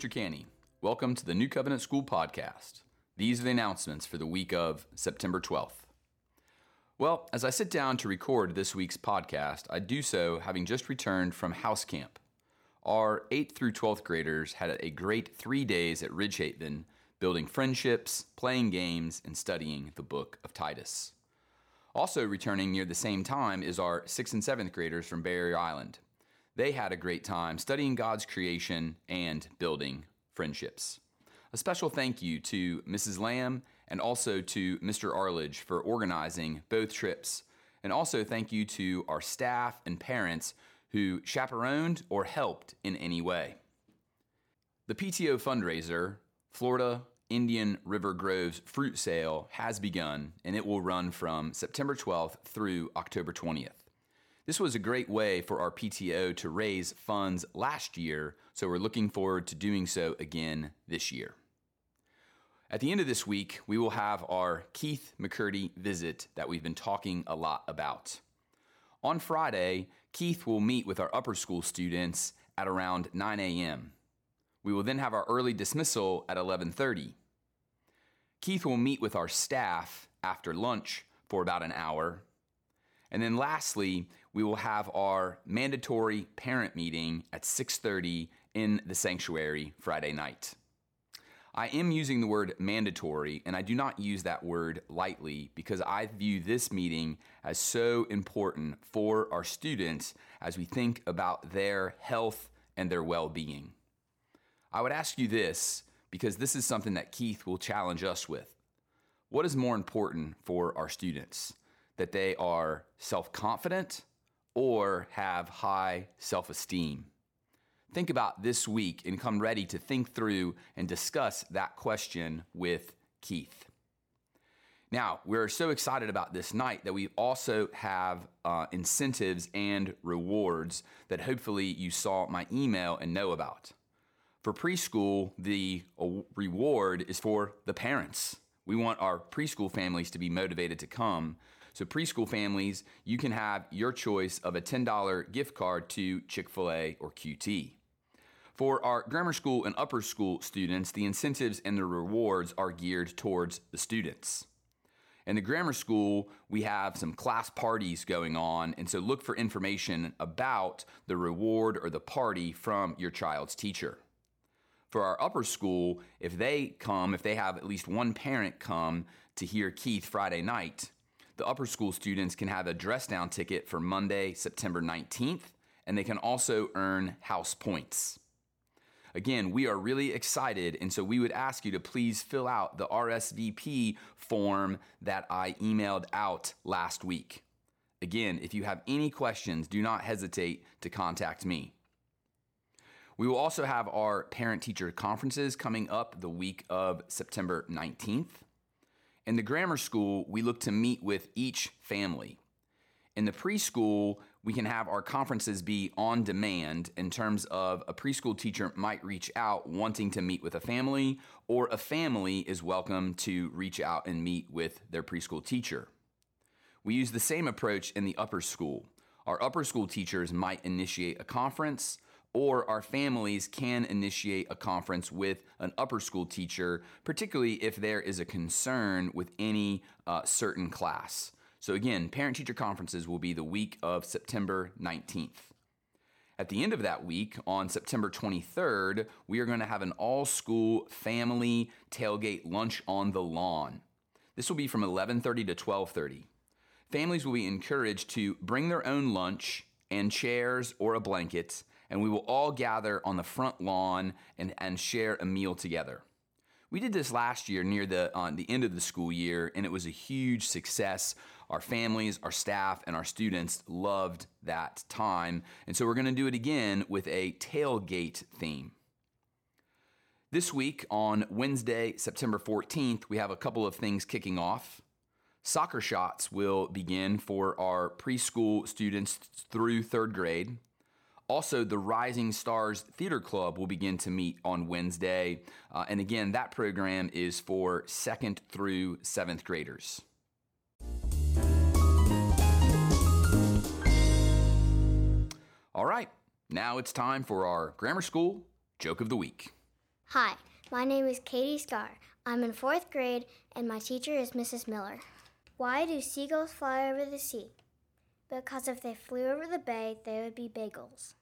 Mr. Canny. Welcome to the New Covenant School Podcast. These are the announcements for the week of September 12th. Well, as I sit down to record this week's podcast, I do so having just returned from house camp. Our 8th through 12th graders had a great three days at Ridgehaven, building friendships, playing games, and studying the book of Titus. Also returning near the same time is our 6th and 7th graders from Barrier Island. They had a great time studying God's creation and building friendships. A special thank you to Mrs. Lamb and also to Mr. Arledge for organizing both trips. And also thank you to our staff and parents who chaperoned or helped in any way. The PTO fundraiser, Florida Indian River Groves Fruit Sale, has begun and it will run from September 12th through October 20th. This was a great way for our PTO to raise funds last year, so we're looking forward to doing so again this year. At the end of this week, we will have our Keith McCurdy visit that we've been talking a lot about. On Friday, Keith will meet with our upper school students at around 9 a.m. We will then have our early dismissal at 11:30. Keith will meet with our staff after lunch for about an hour. And then lastly, we will have our mandatory parent meeting at 6:30 in the sanctuary Friday night. I am using the word mandatory, and I do not use that word lightly because I view this meeting as so important for our students as we think about their health and their well being. I would ask you this because this is something that Keith will challenge us with. What is more important for our students? That they are self confident or have high self esteem? Think about this week and come ready to think through and discuss that question with Keith. Now, we're so excited about this night that we also have uh, incentives and rewards that hopefully you saw my email and know about. For preschool, the reward is for the parents. We want our preschool families to be motivated to come. So, preschool families, you can have your choice of a $10 gift card to Chick fil A or QT. For our grammar school and upper school students, the incentives and the rewards are geared towards the students. In the grammar school, we have some class parties going on, and so look for information about the reward or the party from your child's teacher. For our upper school, if they come, if they have at least one parent come to hear Keith Friday night, the upper school students can have a dress down ticket for Monday, September 19th, and they can also earn house points. Again, we are really excited, and so we would ask you to please fill out the RSVP form that I emailed out last week. Again, if you have any questions, do not hesitate to contact me. We will also have our parent teacher conferences coming up the week of September 19th. In the grammar school, we look to meet with each family. In the preschool, we can have our conferences be on demand in terms of a preschool teacher might reach out wanting to meet with a family, or a family is welcome to reach out and meet with their preschool teacher. We use the same approach in the upper school. Our upper school teachers might initiate a conference, or our families can initiate a conference with an upper school teacher, particularly if there is a concern with any uh, certain class. So, again, parent teacher conferences will be the week of September 19th. At the end of that week, on September 23rd, we are going to have an all school family tailgate lunch on the lawn. This will be from 11:30 to 12:30. Families will be encouraged to bring their own lunch and chairs or a blanket, and we will all gather on the front lawn and, and share a meal together. We did this last year near the on the end of the school year, and it was a huge success. Our families, our staff, and our students loved that time. And so we're going to do it again with a tailgate theme. This week on Wednesday, September 14th, we have a couple of things kicking off. Soccer shots will begin for our preschool students through third grade. Also, the Rising Stars Theater Club will begin to meet on Wednesday. Uh, and again, that program is for second through seventh graders. All right, now it's time for our grammar school joke of the week. Hi, my name is Katie Scar. I'm in fourth grade, and my teacher is Mrs. Miller. Why do seagulls fly over the sea? Because if they flew over the bay, they would be bagels.